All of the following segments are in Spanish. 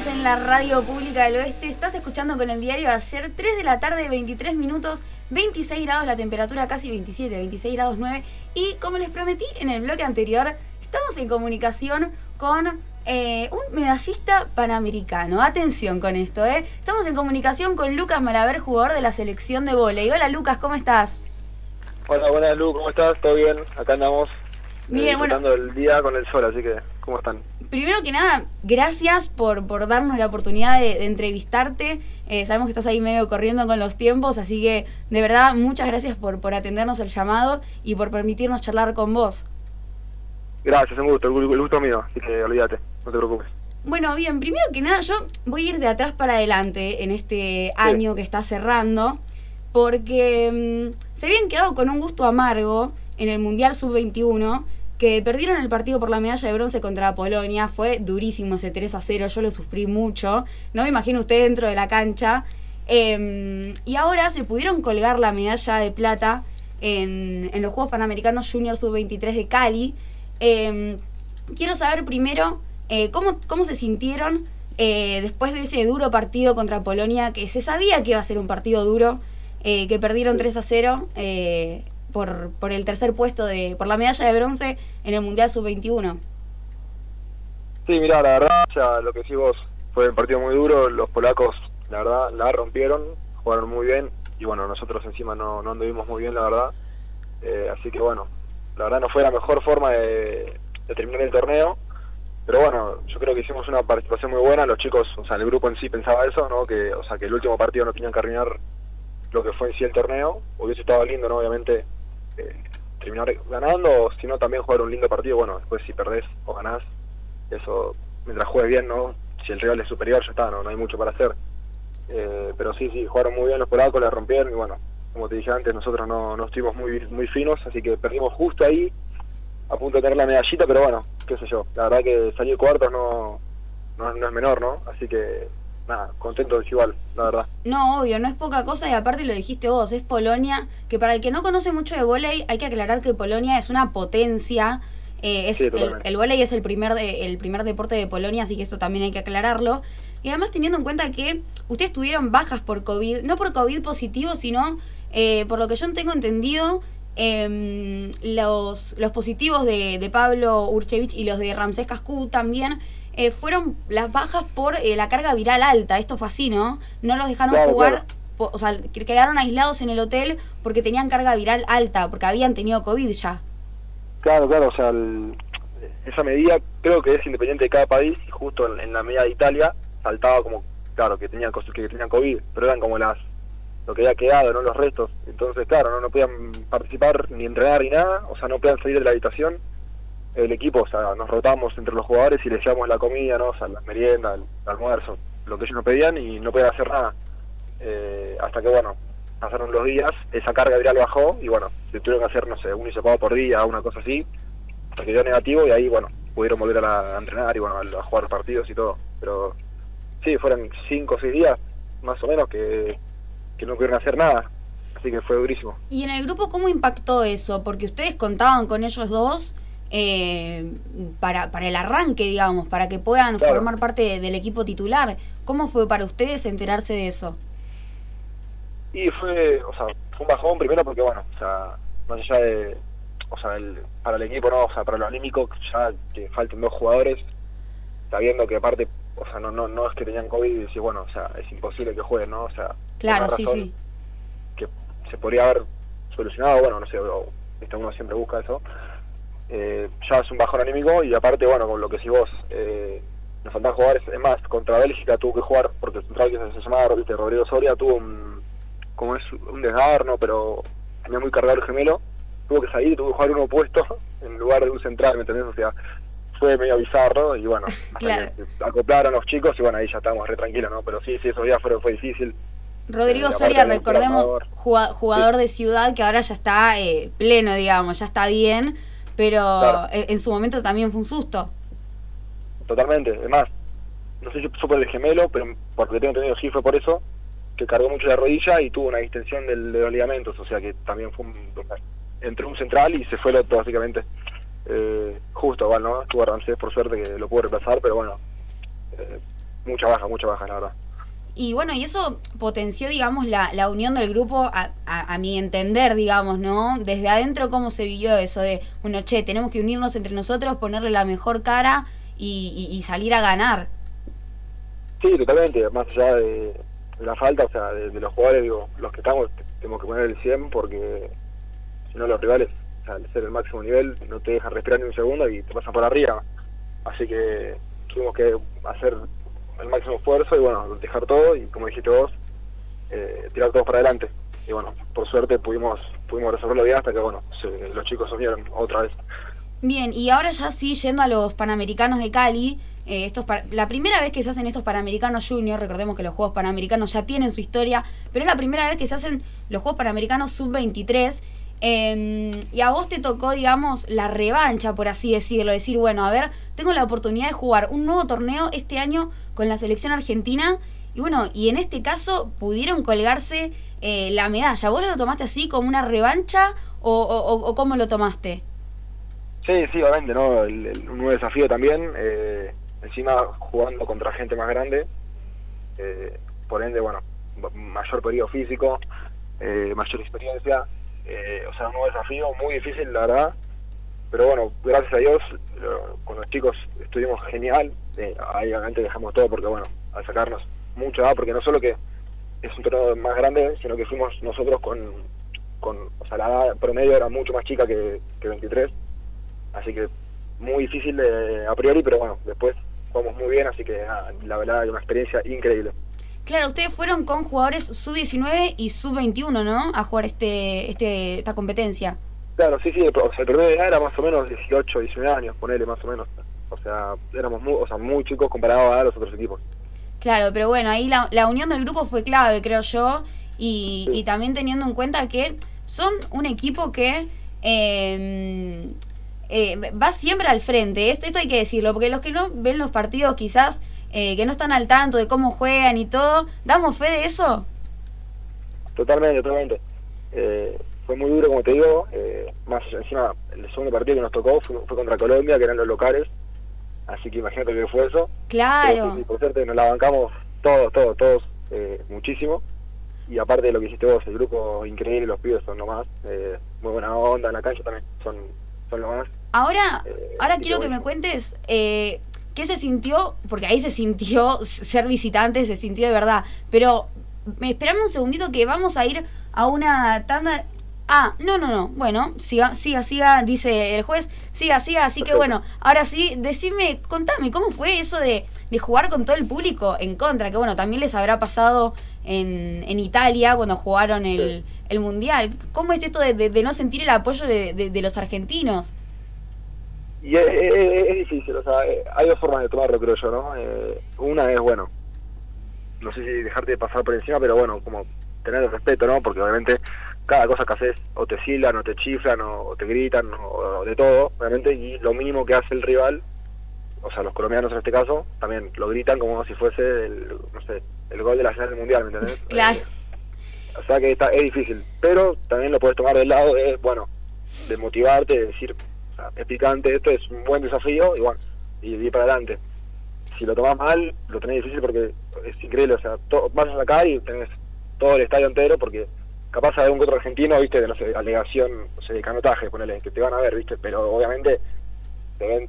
Estamos en la radio pública del oeste. Estás escuchando con el diario ayer, 3 de la tarde, 23 minutos, 26 grados la temperatura, casi 27, 26 grados 9. Y como les prometí en el bloque anterior, estamos en comunicación con eh, un medallista panamericano. Atención con esto, ¿eh? Estamos en comunicación con Lucas Malaver, jugador de la selección de volei. Hola Lucas, ¿cómo estás? Hola, buenas Lu, ¿cómo estás? ¿Todo bien? Acá andamos. Bien, eh, bueno. el día con el sol, así que, ¿cómo están? Primero que nada, gracias por, por darnos la oportunidad de, de entrevistarte. Eh, sabemos que estás ahí medio corriendo con los tiempos, así que de verdad muchas gracias por, por atendernos el llamado y por permitirnos charlar con vos. Gracias, un gusto, el gu- el gusto mío, así que olvídate, no te preocupes. Bueno, bien, primero que nada, yo voy a ir de atrás para adelante en este año que está cerrando, porque mm, se habían quedado con un gusto amargo en el Mundial Sub-21, que perdieron el partido por la medalla de bronce contra Polonia, fue durísimo ese 3 a 0, yo lo sufrí mucho, no me imagino usted dentro de la cancha, Em, y ahora se pudieron colgar la medalla de plata en, en los Juegos Panamericanos Junior Sub-23 de Cali. Em, quiero saber primero eh, ¿cómo, cómo se sintieron eh, después de ese duro partido contra Polonia, que se sabía que iba a ser un partido duro, eh, que perdieron 3 a 0 eh, por, por el tercer puesto, de por la medalla de bronce en el Mundial Sub-21. Sí, mira, la verdad, sea, lo que sí vos, fue un partido muy duro, los polacos, la verdad, la rompieron, jugaron muy bien, y bueno, nosotros encima no, no anduvimos muy bien, la verdad, Eh, así que bueno, la verdad no fue la mejor forma de, de terminar el torneo, pero bueno, yo creo que hicimos una participación muy buena, los chicos, o sea, el grupo en sí pensaba eso, ¿no? Que, o sea, que el último partido no tenían que arruinar lo que fue en sí el torneo, hubiese estado lindo, ¿no? Obviamente, eh, terminar ganando, o si no también jugar un lindo partido, bueno, después si perdés o ganás, eso, mientras juegues bien, ¿no? Si el rival es superior, ya está, no, no hay mucho para hacer. Eh, pero sí, sí, jugaron muy bien los polacos, la rompieron y bueno, como te dije antes, nosotros no, no estuvimos muy, muy finos, así que perdimos justo ahí, a punto de tener la medallita, pero bueno, qué sé yo, la verdad que salir cuartos no, no, no es menor, ¿no? Así que nada, contento igual, la verdad. No, obvio, no es poca cosa y aparte lo dijiste vos, es Polonia, que para el que no conoce mucho de volei, hay que aclarar que Polonia es una potencia. eh, es Sí, el, el volei es el primer, de- el primer deporte de Polonia, así que esto también hay que aclararlo. Y además teniendo en cuenta que ustedes tuvieron bajas por COVID, no por COVID positivo, sino eh, por lo que yo tengo entendido, em, los, los positivos de, de Pablo Urchevich y los de Ramsés Cascú también eh, fueron las bajas por eh, la carga viral alta. Esto fue así, ¿no? No los dejaron Claro, jugar, claro. po- o sea, que quedaron aislados en el hotel porque tenían carga viral alta, porque habían tenido COVID ya. Claro, claro, o sea, el- esa medida creo que es independiente de cada país y justo en, en la medida de Italia saltaba como, claro, que tenían que tenían COVID, pero eran como las lo que había quedado, no los restos. Entonces, claro, no, no podían participar ni entrenar ni nada, o sea, no podían salir de la habitación. El equipo, o sea, nos rotamos entre los jugadores y les llevamos la comida, ¿no? O sea, la merienda, el, almuerzo, lo que ellos nos pedían y no podían hacer nada. Eh, hasta que, bueno, pasaron los días, esa carga viral bajó y, bueno, se tuvieron que hacer, no sé, un hisopado por día, una cosa así, hasta que dio negativo y ahí, bueno, pudieron volver a, la- a entrenar y, bueno, a, a jugar partidos y todo. Pero sí, fueron cinco o seis días, más o menos, que, que no pudieron hacer nada. Así que fue durísimo. ¿Y en el grupo cómo impactó eso? Porque ustedes contaban con ellos dos eh, para, para el arranque, digamos, para que puedan Claro. formar parte del equipo titular. ¿Cómo fue para ustedes enterarse de eso? Y fue, o sea, fue un bajón primero porque, bueno, o sea, más allá de, o sea, el, para el equipo, no, o sea, para los olímpicos, ya que falten dos jugadores, sabiendo que aparte, o sea, no, no, no es que tenían COVID y decir, bueno, o sea, es imposible que jueguen, ¿no? O sea, Claro, sí, sí. que se podría haber solucionado, bueno, no sé, o, uno siempre busca eso. Eh, ya es un bajón anímico y aparte, bueno, con lo que si vos, eh, nos faltan jugadores, es más, contra Bélgica tuvo que jugar, porque el central que se llamaba ¿viste? Rodrigo Soria tuvo un, como es un desgarno, pero tenía muy cargado el gemelo, tuvo que salir, tuvo que jugar uno opuesto en lugar de un central, ¿me entendés? O sea, fue medio bizarro y bueno, hasta Claro. que se acoplaron los chicos y bueno, ahí ya estábamos re tranquilos, ¿no? Pero sí, sí, esos días fue, fue difícil. Rodrigo Eh, Soria, recordemos, jugador. juga- jugador de ciudad que ahora ya está eh, pleno, digamos, ya está bien, pero Claro. en, en su momento también fue un susto. Totalmente, además, no sé si fue por el gemelo, pero porque tengo entendido sí fue por eso, que cargó mucho la rodilla y tuvo una distensión del, de los ligamentos, o sea que también fue un, entró un central y se fue el otro básicamente. Eh, justo igual, ¿no? Estuvo Ramsés por suerte que lo pudo reemplazar, pero bueno, eh, mucha baja, mucha baja, la verdad. Y bueno, y eso potenció, digamos, la, la unión del grupo, a, a, a, mi entender, digamos, ¿no? Desde adentro, ¿cómo se vivió eso de, bueno, che, tenemos que unirnos entre nosotros, ponerle la mejor cara y, y, salir a ganar? Sí, totalmente, más allá de, la falta, o sea, de, los jugadores, digo, los que estamos, tenemos que poner el 100 porque si no los rivales, al ser el máximo nivel, no te dejan respirar ni un segundo y te pasan por arriba. Así que tuvimos que hacer el máximo esfuerzo y bueno, dejar todo y como dijiste vos, eh, tirar todos para adelante. Y bueno, por suerte pudimos pudimos resolverlo bien hasta que bueno, se, los chicos se unieron otra vez. Bien, y ahora ya sí, yendo a los Panamericanos de Cali, eh, estos la primera vez que se hacen estos Panamericanos Junior, recordemos que los Juegos Panamericanos ya tienen su historia, pero es la primera vez que se hacen los Juegos Panamericanos Sub-23. Eh, y a vos te tocó, digamos, la revancha, por así decirlo, decir, bueno, a ver, tengo la oportunidad de jugar un nuevo torneo este año con la selección argentina. Y bueno, y en este caso pudieron colgarse eh, la medalla. ¿Vos lo tomaste así como una revancha o, o, cómo lo tomaste? Sí, sí, obviamente, ¿no? El, un nuevo desafío también. Eh, encima jugando contra gente más grande. Eh, por ende, bueno, mayor periodo físico, eh, mayor experiencia. o sea, un nuevo desafío muy difícil, la verdad. Pero bueno, gracias a Dios, con los chicos estuvimos genial. Eh, ahí obviamente dejamos todo porque, bueno, al sacarnos mucho, ¿ah? porque no solo que es un torneo más grande, sino que fuimos nosotros con, con o sea, la edad promedio era mucho más chica que, que 23. Así que muy difícil de, a priori, pero bueno, después jugamos muy bien, así que nada, la verdad es una experiencia increíble. Claro, ustedes fueron con jugadores sub-19 y sub-21, ¿no? A jugar este, este esta competencia. Claro, sí, sí, el, o sea, el promedio de edad era más o menos 18, 19 años, ponele más o menos. O sea, éramos muy, o sea, muy chicos comparados a los otros equipos. Claro, pero bueno, ahí la, la unión del grupo fue clave, creo yo, y, sí. y también teniendo en cuenta que son un equipo que eh, eh, va siempre al frente, esto, esto hay que decirlo, porque los que no ven los partidos quizás, eh, que no están al tanto de cómo juegan y todo, ¿damos fe de eso? Totalmente, totalmente. Eh, fue muy duro, como te digo, eh, más encima el segundo partido que nos tocó fue, fue, contra Colombia, que eran los locales, así que imagínate que fue eso. Claro. Sí, por suerte nos la bancamos todos, todos, todos, eh, muchísimo. Y aparte de lo que hiciste vos, el grupo increíble, los pibes son lo más, eh, muy buena onda, en la cancha también son, son lo más. Ahora, eh, ahora quiero que me cuentes eh, qué se sintió, porque ahí se sintió ser visitante, se sintió de verdad, pero me esperamos un segundito que vamos a ir a una tanda Ah, no, no, no. Bueno, siga, siga, siga, dice el juez. Siga, siga. Así que bueno, ahora sí, decime, contame, ¿cómo fue eso de, de, jugar con todo el público en contra? Que bueno, también les habrá pasado en, en Italia cuando jugaron el, sí. el Mundial. ¿Cómo es esto de, de, de no sentir el apoyo de, los argentinos? Y es, es, es, difícil, o sea, eh, hay dos formas de tomarlo, creo yo, ¿no? Eh, una es, bueno, no sé si dejarte de pasar por encima, pero bueno, como tener el respeto, ¿no? Porque obviamente cada cosa que haces o te silan o te chiflan o te gritan o, de todo, obviamente, y lo mínimo que hace el rival, o sea, los colombianos en este caso, también lo gritan como si fuese el, no sé, el gol de la final del mundial, ¿me entendés? Claro. Eh, o sea que está, es difícil, pero también lo puedes tomar del lado de, bueno, de motivarte, de decir, o sea, es picante, esto es un buen desafío y bueno, y ir para adelante. Si lo tomas mal, lo tenés difícil porque es increíble, o sea, to, vas a sacar y tenés todo el estadio entero porque capaz de un otro argentino, viste, de sé, alegación, no sé, de canotaje, ponele, que te van a ver, viste, pero obviamente te ven,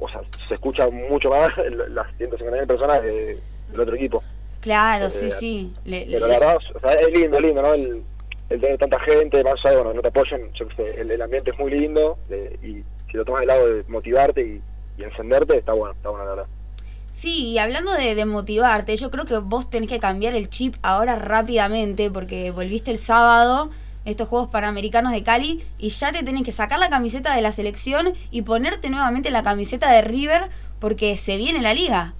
o sea, se escucha mucho más las 150.000 personas de, del otro equipo. Claro, eh, sí, sí. Le, pero le... la verdad, o sea, es lindo, lindo, ¿no? El, el tener tanta gente, más allá, bueno, no te apoyen, yo sé, el, el ambiente es muy lindo de, y si lo tomas del lado de motivarte y, y encenderte, está bueno, está bueno, la verdad. Sí, y hablando de, de, motivarte, yo creo que vos tenés que cambiar el chip ahora rápidamente porque volviste el sábado estos Juegos Panamericanos de Cali y ya te tenés que sacar la camiseta de la selección y ponerte nuevamente la camiseta de River porque se viene la liga.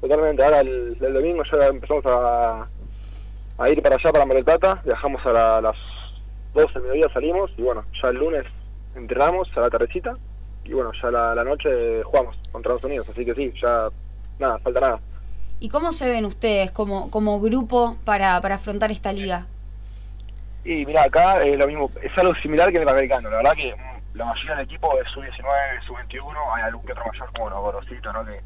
Totalmente, ahora el, el domingo ya empezamos a, a, ir para allá, para Mar del Plata, viajamos a la, las 12 del mediodía, salimos y bueno, ya el lunes entrenamos a la tardecita y bueno, ya la, la noche jugamos contra Estados Unidos, así que sí, ya nada, falta nada. ¿Y cómo se ven ustedes como, como grupo para, para afrontar esta liga? Y mira, acá es lo mismo, es algo similar que en el americano, la verdad que la mayoría del equipo es sub-19, sub-21, hay algún que otro mayor como los gorositos, ¿no? Que,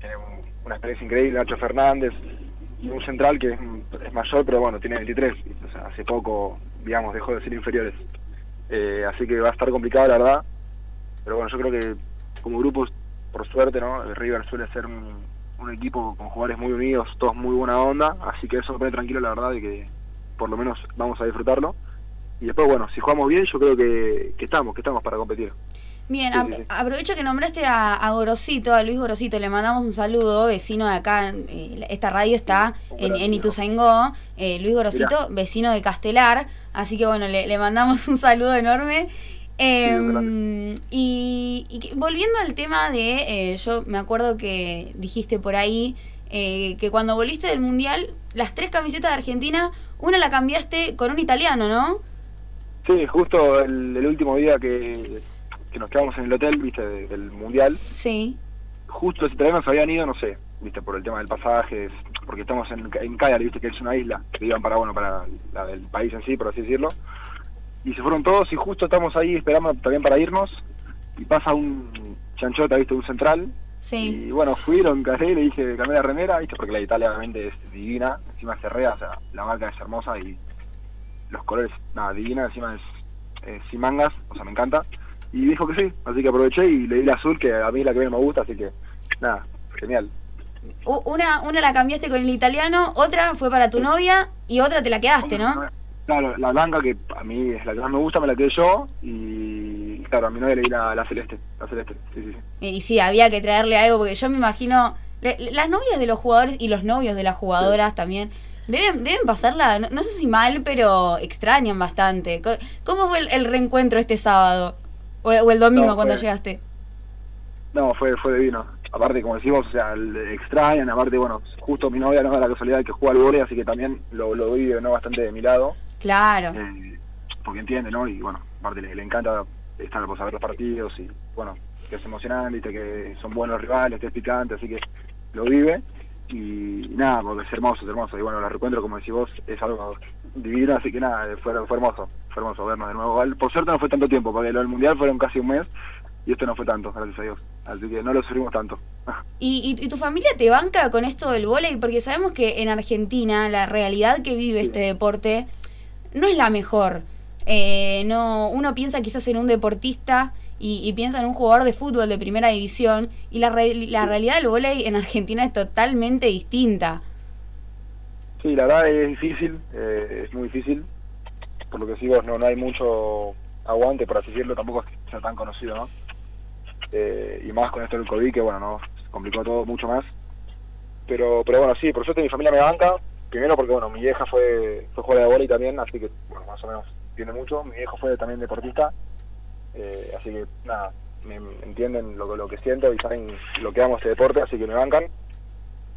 tiene una experiencia increíble, Nacho Fernández, y un central que es, mayor, pero bueno, tiene 23, o sea, hace poco, digamos, dejó de ser inferiores. Eh, así que va a estar complicado, la verdad. Pero bueno, yo creo que como grupo, por suerte, ¿no? El River suele ser un, equipo con jugadores muy unidos, todos muy buena onda, así que eso me pone tranquilo, la verdad, de que por lo menos vamos a disfrutarlo. Y después, bueno, si jugamos bien, yo creo que, que estamos, que estamos para competir. Bien, aprovecho que nombraste a, a, Gorosito, a Luis Gorosito, le mandamos un saludo, vecino de acá, eh, esta radio está en, en Ituzaingó, eh, Luis Gorosito, vecino de Castelar, así que bueno, le, mandamos un saludo enorme. Em, y, volviendo al tema de, eh, yo me acuerdo que dijiste por ahí que cuando volviste del Mundial, las tres camisetas de Argentina, una la cambiaste con un italiano, ¿no? Sí, justo el último día que que nos quedamos en el hotel, viste, del mundial. Sí. Justo ese nos habían ido, no sé, viste, por el tema del pasaje, porque estamos en, en viste, que es una isla, que iban para, bueno, para la del país en sí, por así decirlo. Y se fueron todos y justo estamos ahí esperando también para irnos y pasa un chanchota, viste, un central. Sí. Y bueno, fui, lo encaré y le dije, cambié la remera, viste, porque la Italia obviamente es divina, encima es rea, o sea, la marca es hermosa y los colores, nada, divina, encima es sin mangas, o sea, me encanta y dijo que sí, así que aproveché y le di la azul, que a mí es la que menos me gusta, así que nada, genial. Una, una la cambiaste con el italiano, otra fue para tu novia y otra te la quedaste, ¿no? Claro, la blanca, que a mí es la que más me gusta, me la quedé yo y claro, a mi novia le di la, celeste, la celeste, sí, sí, sí. Y sí, había que traerle algo porque yo me imagino, las novias de los jugadores y los novios de las jugadoras también deben, deben pasarla, no, sé si mal, pero extrañan bastante. ¿Cómo fue el reencuentro este sábado? O, el domingo cuando llegaste. No, fue, fue divino. Aparte, como decimos, o sea, extrañan, aparte, bueno, justo mi novia no da la casualidad que juega al vóley, así que también lo, lo vive ¿no? bastante de mi lado. Claro. Eh, porque entiende, ¿no? Y bueno, aparte le, encanta estar pues, a ver los partidos y bueno, que es emocionante, que son buenos rivales, que es picante, así que lo vive y nada, porque es hermoso, es hermoso. Y bueno, el reencuentro, como decís vos, es algo divino, así que nada, fue, fue hermoso fue hermoso vernos de nuevo. Por suerte no fue tanto tiempo, porque lo del Mundial fueron casi un mes y esto no fue tanto, gracias a Dios. Así que no lo sufrimos tanto. ¿Y, y, tu familia te banca con esto del vóley? Porque sabemos que en Argentina la realidad que vive este deporte no es la mejor. Eh, no Uno piensa quizás en un deportista y, piensa en un jugador de fútbol de primera división y la, la realidad del vóley en Argentina es totalmente distinta. Sí, la verdad es difícil, eh, es muy difícil por lo que sigo, no, no hay mucho aguante, por así decirlo, tampoco es que sea tan conocido, ¿no? Eh, y más con esto del COVID, que bueno, no complicó todo mucho más. Pero pero bueno, sí, por suerte mi familia me banca, primero porque bueno, mi vieja fue, fue jugadora de vóley también, así que bueno, más o menos tiene mucho. Mi viejo fue también deportista, eh, así que nada, me, entienden lo, lo que siento y saben lo que amo este deporte, así que me bancan.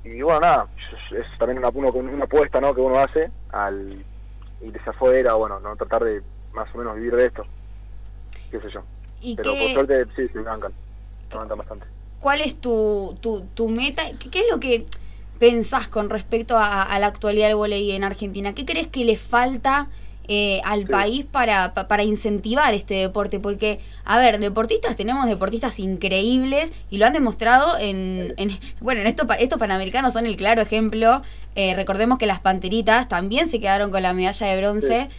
Y bueno, nada, es, también una, una apuesta ¿no? que uno hace al irse afuera, bueno, no tratar de más o menos vivir de esto, qué sé yo. Pero por suerte sí, sí, me bancan, me bancan bastante. ¿Cuál es tu, tu, tu meta? ¿Qué, es lo que pensás con respecto a, la actualidad del voleibol en Argentina? ¿Qué crees que le falta eh, al país para, para incentivar este deporte? Porque, a ver, deportistas, tenemos deportistas increíbles y lo han demostrado en, bueno, en esto, estos panamericanos son el claro ejemplo. Eh, recordemos que las Panteritas también se quedaron con la medalla de bronce.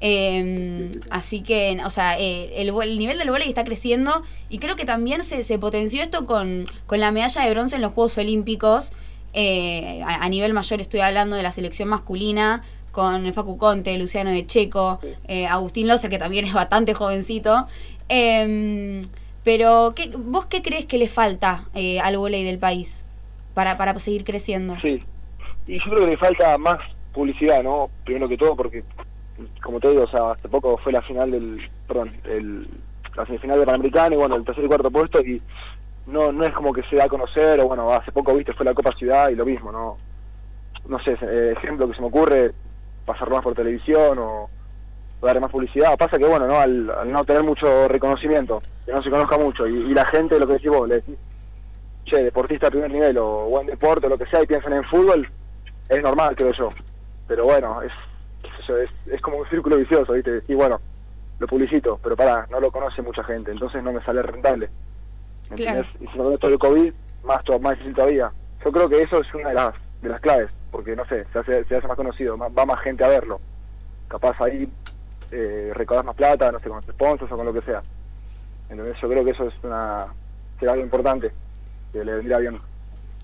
Em, así que, o sea, eh, el, el, nivel del voleibol está creciendo y creo que también se, se potenció esto con, con, la medalla de bronce en los Juegos Olímpicos. A, a, nivel mayor estoy hablando de la selección masculina, con Facu Conte, Luciano de Checo, eh, Agustín Loser, que también es bastante jovencito. Em, pero, ¿qué, ¿vos qué crees que le falta eh, al volei del país para, para seguir creciendo? Sí, y yo creo que le falta más publicidad, ¿no? Primero que todo, porque, como te digo, o sea, hace poco fue la final del, perdón, el, la semifinal del Panamericano y bueno, el tercer y cuarto puesto y no no es como que se da a conocer, o bueno, hace poco, viste, fue la Copa Ciudad y lo mismo, ¿no? No sé, eh, ejemplo que se me ocurre, pasar más por televisión o, dar más publicidad. Pasa que, bueno, ¿no? Al, no tener mucho reconocimiento, que no se conozca mucho, y, la gente, lo que decís vos, le decís, che, deportista de primer nivel o buen deporte o lo que sea, y piensan en fútbol, es normal, creo yo. Pero bueno, es, es, es como un círculo vicioso, ¿viste? Y bueno, lo publicito, pero para, no lo conoce mucha gente, entonces no me sale rentable. Y si no todo el COVID, más, más difícil todavía. Yo creo que eso es una de las, de las claves, porque no sé, se hace, se hace más conocido, va más gente a verlo. Capaz ahí eh, recaudar más plata, no sé, con los sponsors o con lo que sea. Entonces yo creo que eso es una será algo importante, que le vendría bien.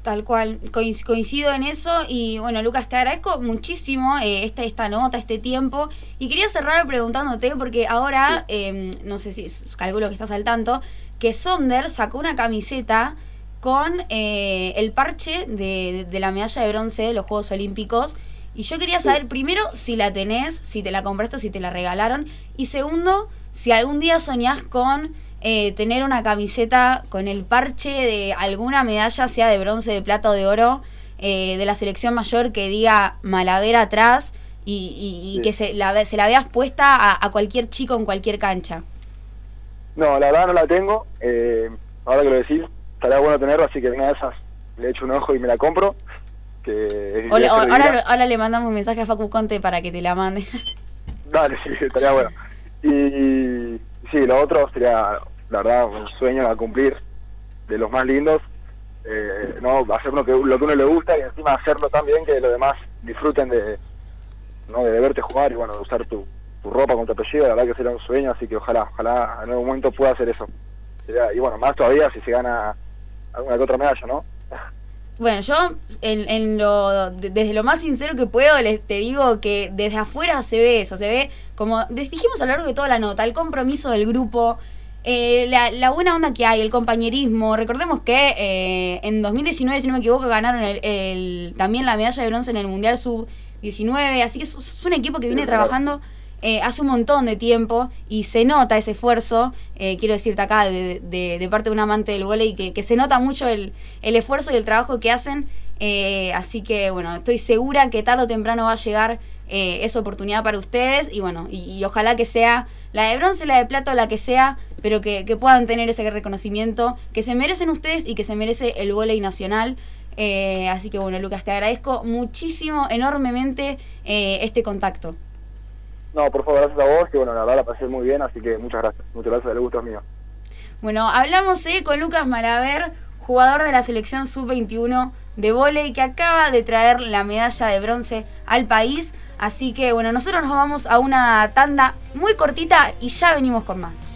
Tal cual, coincido en eso. Y bueno, Lucas, te agradezco muchísimo eh, esta, esta nota, este tiempo. Y quería cerrar preguntándote porque ahora, em, no sé si calculo que estás al tanto, que Sonder sacó una camiseta con eh, el parche de, de, la medalla de bronce de los Juegos Olímpicos. Y yo quería saber primero si la tenés, si te la compraste si te la regalaron. Y segundo, si algún día soñás con eh, tener una camiseta con el parche de alguna medalla, sea de bronce, de plata o de oro, eh, de la selección mayor que diga Malavera atrás y, que se la, se la veas puesta a, cualquier chico en cualquier cancha. No, la verdad no la tengo. Eh, ahora que lo decís, estaría bueno tenerlo, así que una de esas le echo un ojo y me la compro. Que ahora, ahora, le mandamos un mensaje a Facu Conte para que te la mande. Dale, sí, estaría bueno. Y sí, lo otro sería la verdad, un sueño a cumplir de los más lindos. Eh, no hacer lo que, lo que uno le gusta y encima hacerlo tan bien que los demás disfruten de, ¿no? de verte jugar y bueno, de usar tu, tu ropa con tu apellido, la verdad que será un sueño, así que ojalá, ojalá en algún momento pueda hacer eso. Y bueno, más todavía si se gana alguna que otra medalla, ¿no? Bueno, yo en, en lo, desde lo más sincero que puedo les, te digo que desde afuera se ve eso, se ve como dijimos a lo largo de toda la nota, el compromiso del grupo, eh, la, buena onda que hay, el compañerismo. Recordemos que eh, en 2019, si no me equivoco, ganaron el, también la medalla de bronce en el Mundial Sub-19. Así que es, un equipo que viene trabajando eh, hace un montón de tiempo y se nota ese esfuerzo. quiero decirte acá, de, de, parte de un amante del volei, que, que se nota mucho el, el esfuerzo y el trabajo que hacen. así que, bueno, estoy segura que tarde o temprano va a llegar esa oportunidad para ustedes. Y bueno, y ojalá que sea la de bronce, la de plata o la que sea, pero que, puedan tener ese reconocimiento que se merecen ustedes y que se merece el volei nacional. Eh, así que bueno, Lucas, te agradezco muchísimo, enormemente eh, este contacto. No, por favor, gracias a vos, que bueno, la verdad la pasé muy bien, así que muchas gracias. Muchas gracias, el gusto es mío. Bueno, hablamos eh, con Lucas Malaver, jugador de la selección sub-21 de volei, que acaba de traer la medalla de bronce al país. Así que bueno, nosotros nos vamos a una tanda muy cortita y ya venimos con más.